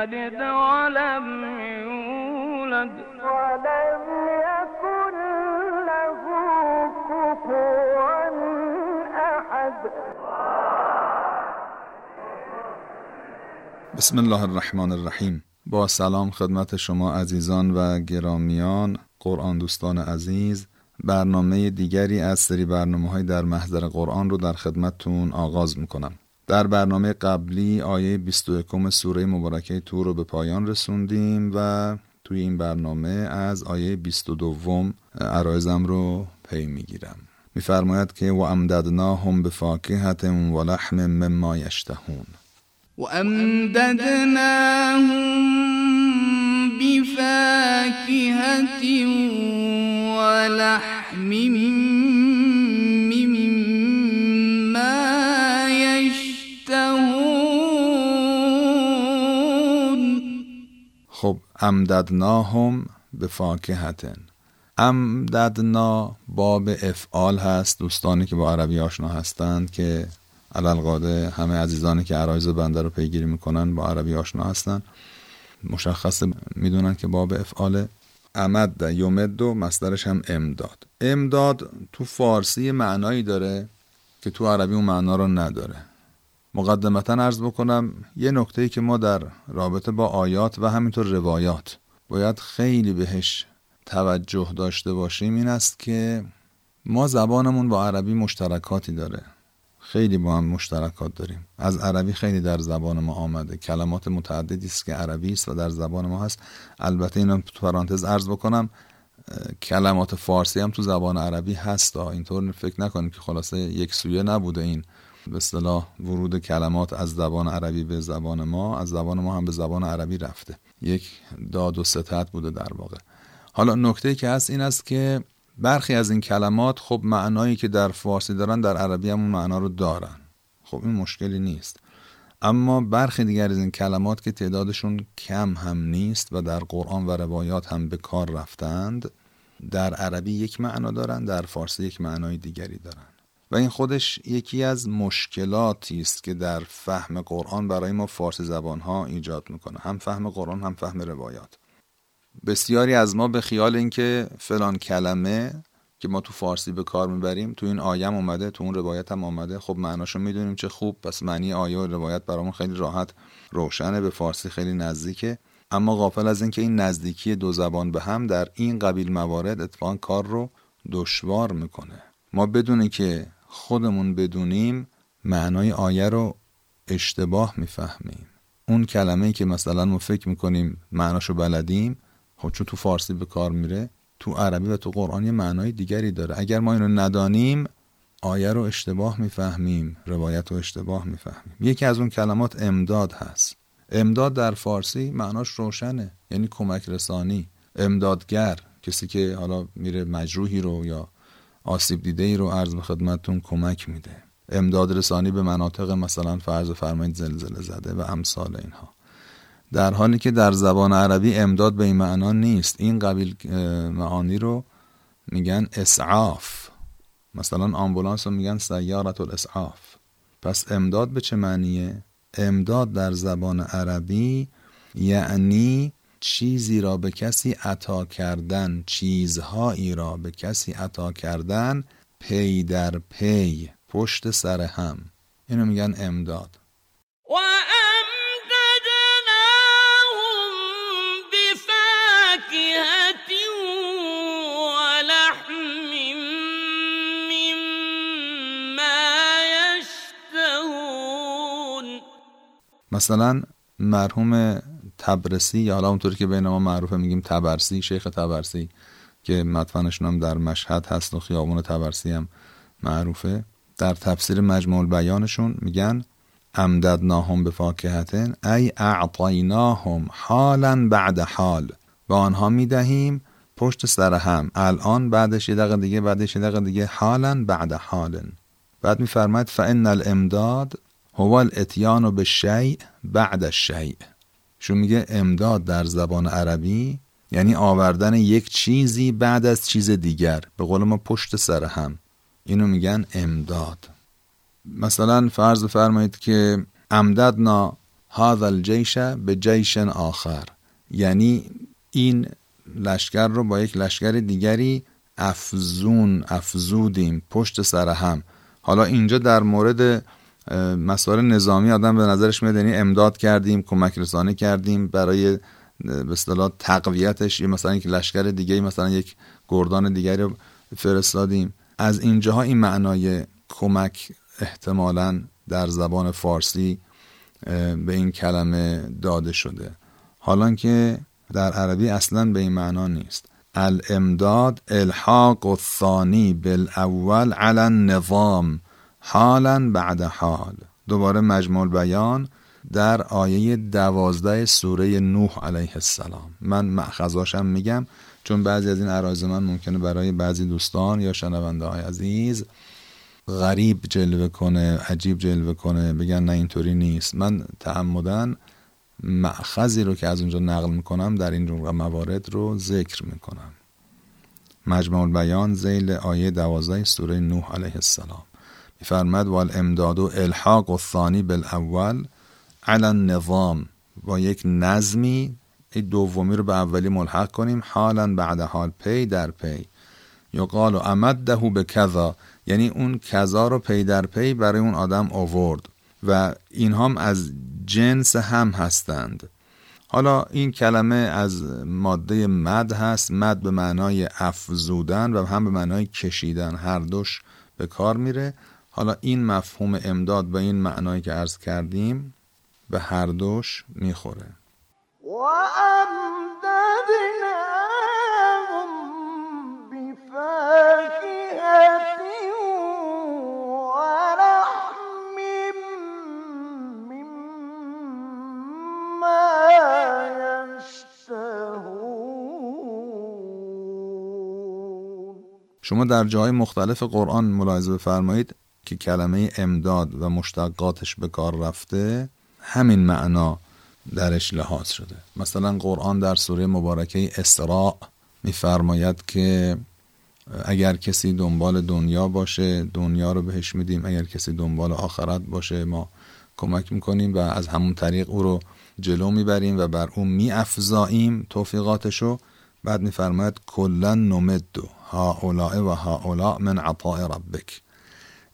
يلد ولم يولد. ولم يكن له كفوا أحد. بسم الله الرحمن الرحیم. با سلام خدمت شما عزیزان و گرامیان قرآن دوستان عزیز. برنامه دیگری از سری برنامه های در محضر قرآن رو در خدمتتون آغاز می‌کنم. در برنامه قبلی آیه 21 سوره مبارکه تور رو به پایان رسوندیم و توی این برنامه از آیه 22 عرایزم رو پی می‌گیرم. میفرماید که و امددناهم بفاکهت و لحم مما یشتهون. و امددناهم بفاکهت و لحم خب امددناهم به فاکهتن امددنا باب افعال هست دوستانی که با عربی آشنا هستند که علالقاده همه عزیزانی که عرایز بنده رو پیگیری می‌کنن با عربی آشنا هستند مشخص می‌دونن که باب افعال امد یومد و مصدرش هم امداد. امداد تو فارسی معنایی داره که تو عربی اون معنا رو نداره. مقدمتا ارز بکنم یه نکته که ما در رابطه با آیات و همینطور روایات باید خیلی بهش توجه داشته باشیم این است که ما زبانمون با عربی مشترکاتی داره. خیلی با هم مشترکات داریم. از عربی خیلی در زبان ما آمده. کلمات متعددی است که عربی است و در زبان ما هست. البته اینو تو پرانتز عرض بکنم کلمات فارسی هم تو زبان عربی هست. اینطور فکر نکنیم که خلاصه یک سویه نبوده این. به ورود کلمات از زبان عربی به زبان ما از زبان ما هم به زبان عربی رفته. یک داد و ستت بوده در واقع. حالا نکته که هست این است که برخی از این کلمات خب معنایی که در فارسی دارن در عربی هم اون معنا رو دارن. خب این مشکلی نیست. اما برخی دیگر از این کلمات که تعدادشون کم هم نیست و در قرآن و روایات هم به کار رفتند در عربی یک معنا دارن در فارسی یک معنای دیگری دارن. و این خودش یکی از مشکلاتی است که در فهم قرآن برای ما فارسی زبان ها ایجاد می‌کنه. هم فهم قرآن هم فهم روایات. بسیاری از ما به خیال اینکه فلان کلمه که ما تو فارسی به کار می‌بریم تو این آیم اومده تو اون روایت هم اومده خب معناشو می‌دونیم چه خوب پس معنی آیه و روایت برامون خیلی راحت روشنه به فارسی خیلی نزدیکه. اما غافل از اینکه این نزدیکی دو زبان به هم در این قبیل موارد اتفاقا کار رو دشوار می‌کنه. ما بدونه که خودمون بدونیم معنای آیه رو اشتباه می‌فهمیم. اون کلمه که مثلا ما فکر می‌کنیم معناشو بلدیم خب چون تو فارسی به کار میره تو عربی و تو قرآن یه معنای دیگری داره. اگر ما اینو ندانیم آیه رو اشتباه می‌فهمیم روایت رو اشتباه می‌فهمیم. یکی از اون کلمات امداد هست. امداد در فارسی معناش روشنه یعنی کمک رسانی. امدادگر کسی که حالا میره مجروحی رو یا آسیب دیده ای رو عرض به خدمتتون کمک میده. امداد رسانی به مناطق مثلا فرض فرمایید زلزله زده و امثال اینها. در حالی که در زبان عربی امداد به این معنا نیست. این قبیل معانی رو میگن اسعاف. مثلا آمبولانس رو میگن سیارت الاسعاف. پس امداد به چه معنیه؟ امداد در زبان عربی یعنی چیزی را به کسی عطا کردن چیزهایی را به کسی عطا کردن پی در پی پشت سر هم. اینو میگن امداد. و مثلا مرحوم تبرسی یا حالا اونطوری که بین ما معروفه میگیم تبرسی شیخ تبرسی که مدفنشون هم در مشهد هست و خیابون تبرسی هم معروفه. در تفسیر مجموع بیانشون میگن امددناهم به فاکهتن ای اعطیناهم حالا بعد حال. به آنها می‌دهیم پشت سر هم. الان بعدش یه دقیقه دیگه بعدش یه دقیقه دیگه. حالا بعد حال بعد میفرماید فان الامداد هو الاتیان به شیء بعد الشیء. شو میگه امداد در زبان عربی یعنی آوردن یک چیزی بعد از چیز دیگر به قول ما پشت سر هم. اینو میگن امداد. مثلا فرض فرمایید که امددنا هذا الجیش به جیش آخر. یعنی این لشکر رو با یک لشکر دیگری افزون افزودیم پشت سر هم. حالا اینجا در مورد مسائل نظامی آدم به نظرش میاد یعنی امداد کردیم کمک رسانی کردیم برای به اصطلاح تقویتش. مثلا یک لشکر دیگه مثلا یک گردان دیگری رو فرستادیم. از اینجاها این معنای کمک احتمالا در زبان فارسی به این کلمه داده شده. حالا که در عربی اصلا به این معنا نیست. الامداد الحاق الثانی بالاول علی النظام. حالا بعد حال. دوباره مجموع بیان در آیه دوازده سوره نوح علیه السلام. من معخذاشم میگم چون بعضی از این عرایز من ممکنه برای بعضی دوستان یا شنونده های عزیز غریب جلوه کنه عجیب جلوه کنه بگن نه اینطوری نیست. من تعمدن مأخذی رو که از اونجا نقل می‌کنم در این موارد رو ذکر می‌کنم. مجمع البیان ذیل آیه دوازده سوره نوح علیه السلام. میفرماید والامداد الحاق الثانی بالاول علی النظام. با یک نظمی این دومی رو به اولی ملحق کنیم حالا بعد حال پی در پی. یقال امده بکذا یعنی اون کذا رو پی در پی برای اون آدم آورد و این هم از جنس هم هستند. حالا این کلمه از ماده مد هست. مد به معنای افزودن و هم به معنای کشیدن. هر دوش به کار میره. حالا این مفهوم امداد به این معنایی که عرض کردیم به هر دوش می‌خوره. شما در جای مختلف قرآن ملاحظه بفرمایید. که کلمه امداد و مشتقاتش به کار رفته همین معنا درش لحاظ شده. مثلا قرآن در سوره مبارکه اسراء میفرماید که اگر کسی دنبال دنیا باشه دنیا رو بهش میدیم. اگر کسی دنبال آخرت باشه ما کمک می‌کنیم و از همون طریق او رو جلو می‌بریم و بر اون میافزاییم توفیقاتشو. بعد میفرماید کلا نمدو هاولاء و هاولاء من عطاء ربک.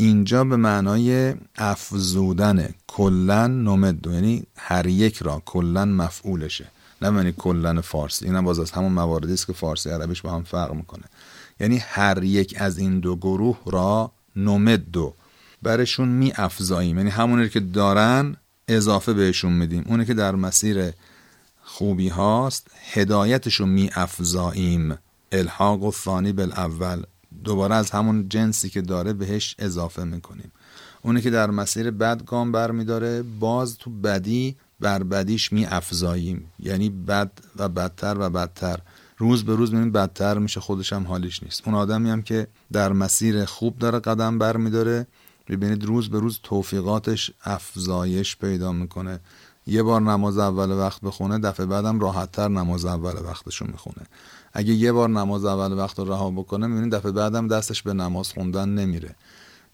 اینجا به معنای افزودن کلا نمدو یعنی هر یک را کلا مفعولشه. نه یعنی کلا فارسی. اینم باز از همون مواردی است که فارسی عربیش با هم فرق می‌کنه. یعنی هر یک از این دو گروه را نمدو برشون می افزاییم یعنی همونی که دارن اضافه بهشون میدیم. اونی که در مسیر خوبی هاست هدایتشون می افزاییم الحاق و ثانی بالاول دوباره از همون جنسی که داره بهش اضافه می‌کنیم. اونی که در مسیر بد گام بر میداره باز تو بدی بر بدیش می افزاییم یعنی بد و بدتر و بدتر. روز به روز می‌بینیم بدتر میشه خودش هم حالیش نیست. اون آدمی هم که در مسیر خوب داره قدم بر میداره ببینید روز به روز توفیقاتش افزایش پیدا می‌کنه. یه بار نماز اول وقت بخونه دفعه بعدم راحتتر نماز اول وقتشو می‌خونه. اگه یه بار نماز اول وقت رو رها بکنه می‌بینید دفعه بعدم دستش به نماز خوندن نمیره.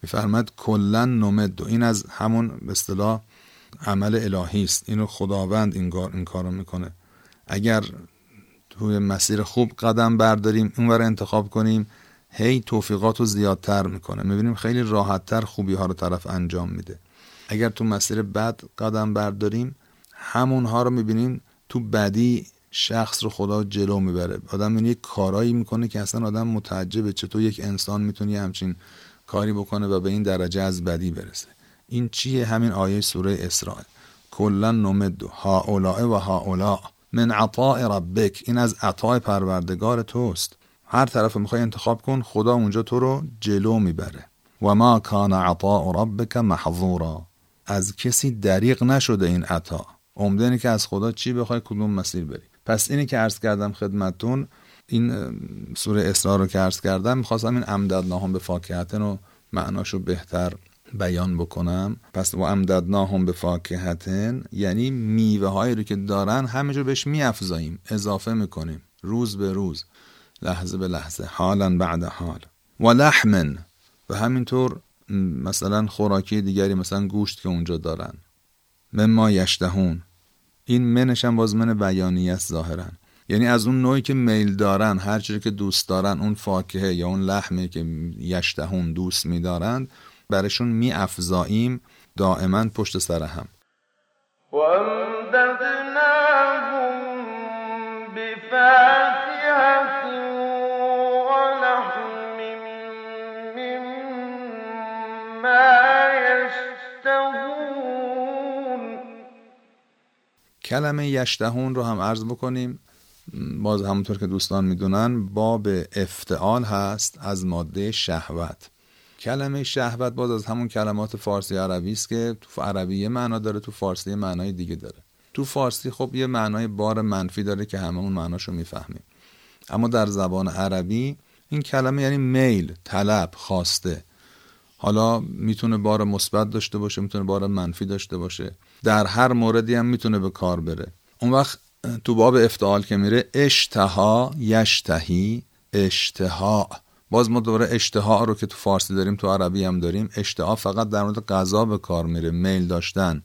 میفرماد کلا نمد. این از همون به اصطلاح عمل الهی است. اینو خداوند این کار این کارو می‌کنه. اگر توی مسیر خوب قدم برداریم اون انتخاب کنیم هی توفیقات رو زیادتر می‌کنه. می‌بینیم خیلی راحتتر خوبی ها رو طرف انجام میده. اگر تو مسیر بد قدم برداریم همونها رو می‌بینیم تو بدی شخص رو خدا جلو می‌بره. آدم این یک کارایی می‌کنه که اصلا آدم متعجبه چطور یک انسان می‌تونه همچین کاری بکنه و به این درجه از بدی برسه. این چیه؟ همین آیه سوره اسراء. کلا نمد هاولاء و هاولاء من عطاء ربک. این از عطای پروردگار توست. هر طرف می‌خوای انتخاب کن خدا اونجا تو رو جلو می‌بره. و ما کان عطاء ربک محظورا. از کسی دریغ نشده این عطا. عمده که از خدا چی بخوای کدوم مسیر بری. پس اینی که عرض کردم خدمتون این سوره اسراء رو که عرض کردم می‌خواستم این امددناهم به فاکهتن رو معناشو بهتر بیان بکنم. پس و امددناهم به فاکهتن یعنی میوه هایی رو که دارن همه جو بهش میافزاییم اضافه می‌کنیم روز به روز لحظه به لحظه حالا بعد حال. و لحمن و همینطور مثلا خوراکی دیگری مثلا گوشت که اونجا دارن. مما یشتهون. این منش هم باز من بیانی است ظاهرا یعنی از اون نوعی که میل دارن هر چیزی که دوست دارن اون فاکهه یا اون لحمی که یشتهون دوست میدارند برشون می افزاییم دائما پشت سر هم. و کلمه یشتهون رو هم عرض بکنیم. باز همونطور که دوستان می‌دونن باب افتعال هست از ماده شهوت. کلمه شهوت باز از همون کلمات فارسی عربی است که تو عربی یه معنا داره تو فارسی یه معنای دیگه داره. تو فارسی خب یه معنای بار منفی داره که هممون معناشو می‌فهمیم. اما در زبان عربی این کلمه یعنی میل طلب خواسته. حالا می‌تونه بار مثبت داشته باشه می‌تونه بار منفی داشته باشه. در هر موردی هم می‌تونه به کار بره. اون وقت تو باب افتعال که میره اشتها یشتهی اشتها. باز ما دوره اشتها رو که تو فارسی داریم تو عربی هم داریم اشتها فقط در مورد غذا به کار میره میل داشتن.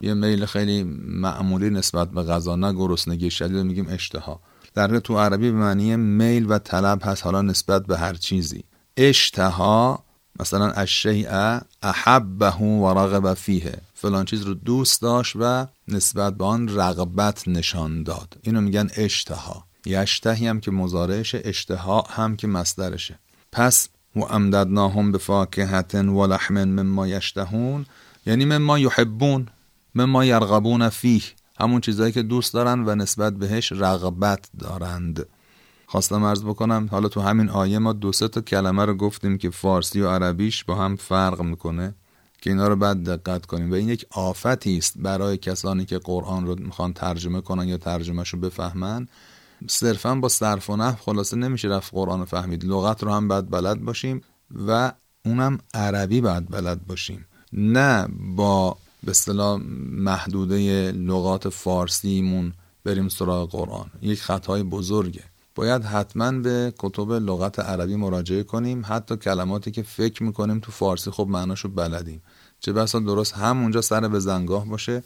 یه میل خیلی معمولی نسبت به غذا نه گرسنگی شدید میگیم اشتها. در تو عربی به معنی میل و طلب هست حالا نسبت به هر چیزی. اشتها مثلا الشیء احبه و رغب فیه. فلان چیز رو دوست داشت و نسبت به آن رغبت نشان داد. اینو میگن اشتها. یشتهی هم که مزارعش اشتها هم که مصدرشه. پس و امددناهم به فاکهت و لحم مما یشتهون یعنی مما یحبون مما یرغبون فیه. همون چیزهایی که دوست دارن و نسبت بهش رغبت دارند. خواستم ارز بکنم حالا تو همین آیه ما دو سه تا کلمه رو گفتیم که فارسی و عربیش با هم فرق می‌کنه که اینا رو بعد دقت کنیم. و این یک آفتی است برای کسانی که قرآن رو می‌خوان ترجمه کنن یا ترجمهش رو بفهمن. صرفا با صرف و نحو خلاصه نمیشه رفت قرآن رو فهمید. لغت رو هم باید بلد باشیم و اونم عربی باید بلد باشیم. نه با به اصطلاح محدوده لغات فارسیمون بریم سراغ قرآن. یک خطای بزرگه. باید حتما به کتب لغت عربی مراجعه کنیم حتی کلماتی که فکر می‌کنیم تو فارسی خب معناشو بلدیم. چه بسا درست همونجا سر به زنگاه باشه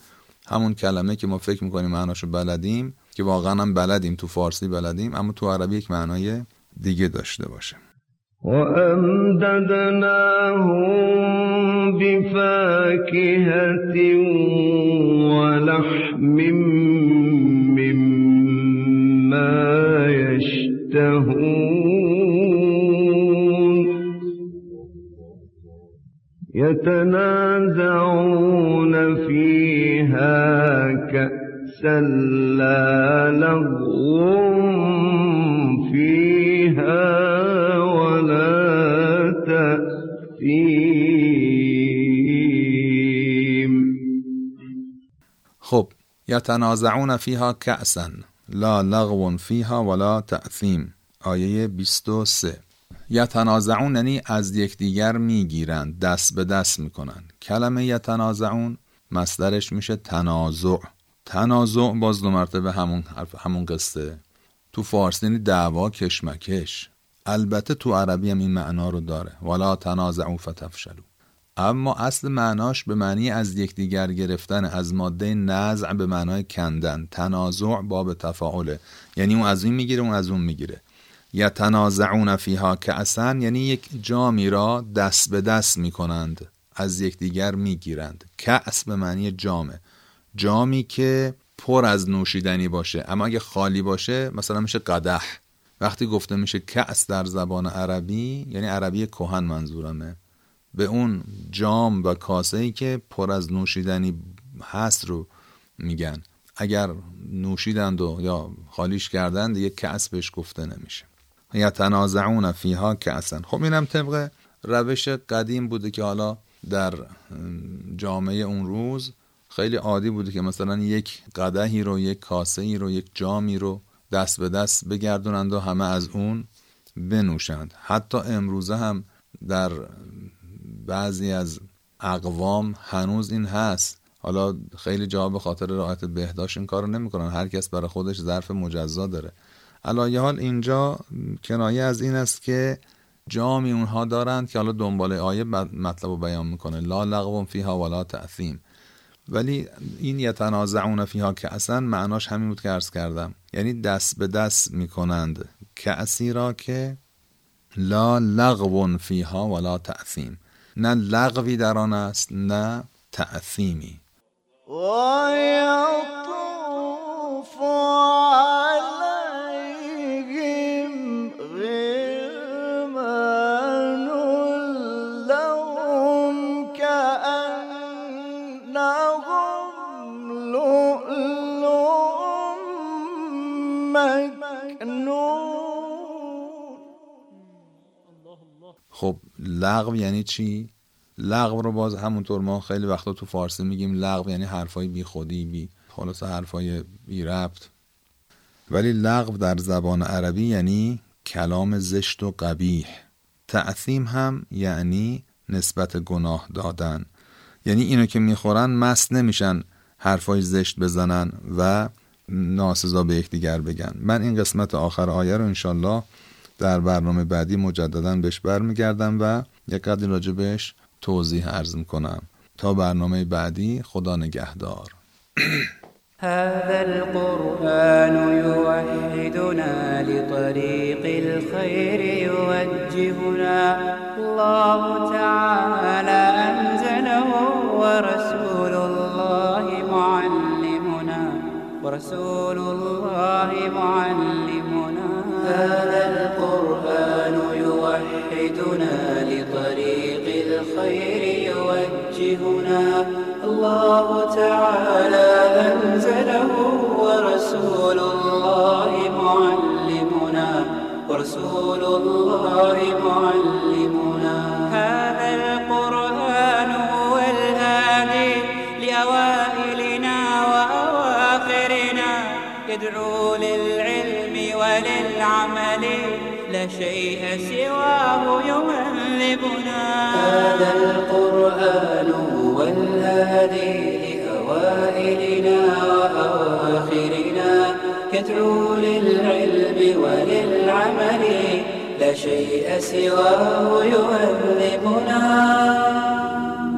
همون کلمه که ما فکر می‌کنیم معناشو بلدیم که واقعا هم بلدیم تو فارسی بلدیم اما تو عربی یک معنای دیگه داشته باشه. و امددناهم بفاکهت و لحم يتنازعون فيها كأسا لا لغو فيها ولا تأثيم. خب يتنازعون فيها كأسا لا لغو فیها ولا تعثیم آیه 23 یتنازعون یعنی از یکدیگر می‌گیرند دست به دست می‌کنند. کلمه یتنازعون مصدرش میشه تنازع. تنازع باز دو مرتبه همون همون قصه. تو فارسی یعنی دعوا کشمکش. البته تو عربی هم این معنا رو داره. ولا تنازعوا فتفشلوا. اما اصل معناش به معنی از یکدیگر گرفتن از ماده نزع به معنای کندن. تنازع باب تفاعله. یعنی اون از این می‌گیره اون از اون می‌گیره. یا تنازعون فیها که اصلا یعنی یک جامی را دست به دست می‌کنند از یکدیگر می‌گیرند. کأس به معنی جامه. جامی که پر از نوشیدنی باشه. اما اگه خالی باشه مثلا میشه قدح. وقتی گفته میشه کأس در زبان عربی یعنی عربی کهن منظورمه. به اون جام و کاسه ای که پر از نوشیدنی هست رو میگن. اگر نوشیدند و یا خالیش کردند یک کس بهش گفته نمیشه. یا تنازعون فیها کسن خب اینم طبق روش قدیم بوده که حالا در جامعه اون روز خیلی عادی بوده که مثلا یک قدهی رو یک کاسه ای رو یک جامی رو دست به دست بگردونند و همه از اون بنوشند. حتی امروزه هم در بعضی از اقوام هنوز این هست. حالا خیلی جا به خاطر رعایت بهداشت این کارو نمی‌کنن. هر کس برای خودش ظرف مجزا داره. علایه حال اینجا کنایه از این است که جامی اونها دارند که حالا دنبال آیه مطلب رو بیان می‌کنه. لا لغو فیها ولا تأثیم. ولی این یتنازعون فیها که اصلا معناش همین بود که عرض کردم. یعنی دست به دست می‌کنند کعسی را که لا لغو فیها ولا تأثیم. نه لغوی در آن است نه تأثیمی. لغو یعنی چی؟ لغو رو باز همونطور ما خیلی وقتا تو فارسی میگیم لغو یعنی حرفای بی خودی بی خلاص حرفای بی ربط. ولی لغو در زبان عربی یعنی کلام زشت و قبیح. تعثیم هم یعنی نسبت گناه دادن. یعنی اینو که می‌خورن مست نمیشن حرفای زشت بزنن و ناسزا به یکدیگر بگن. من این قسمت آخر آیه رو انشالله در برنامه بعدی مجددا بهش برمیگردم و یک قدری راجع بهش توضیح عرض می‌کنم. تا برنامه بعدی خدا نگهدار. هذا القرآن يوحدنا لطريق الخير يوجهنا. الله تعالى أنزله ورسول الله معلمنا. ورسول الله يوحدنا لطريق الخير يوجهنا. الله تعالى أنزله ورسول الله معلمنا. ورسول الله معلمنا. هذا القرآن هو الهادي لأوائلنا وأواخرنا. يدعو لا شيء سواه يهذبنا هذا القرآن هو الهادي لأوائلنا وأواخرنا يدعو للعلم وللعمل لا شيء سواه يهذبنا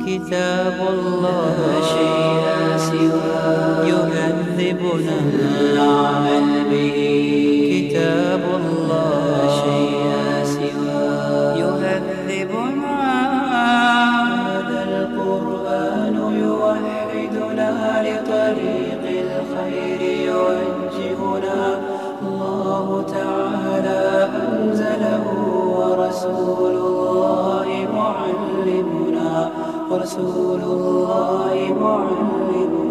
كتاب الله لا شيء سواه يهذبنا العمل به. رسول الله معلم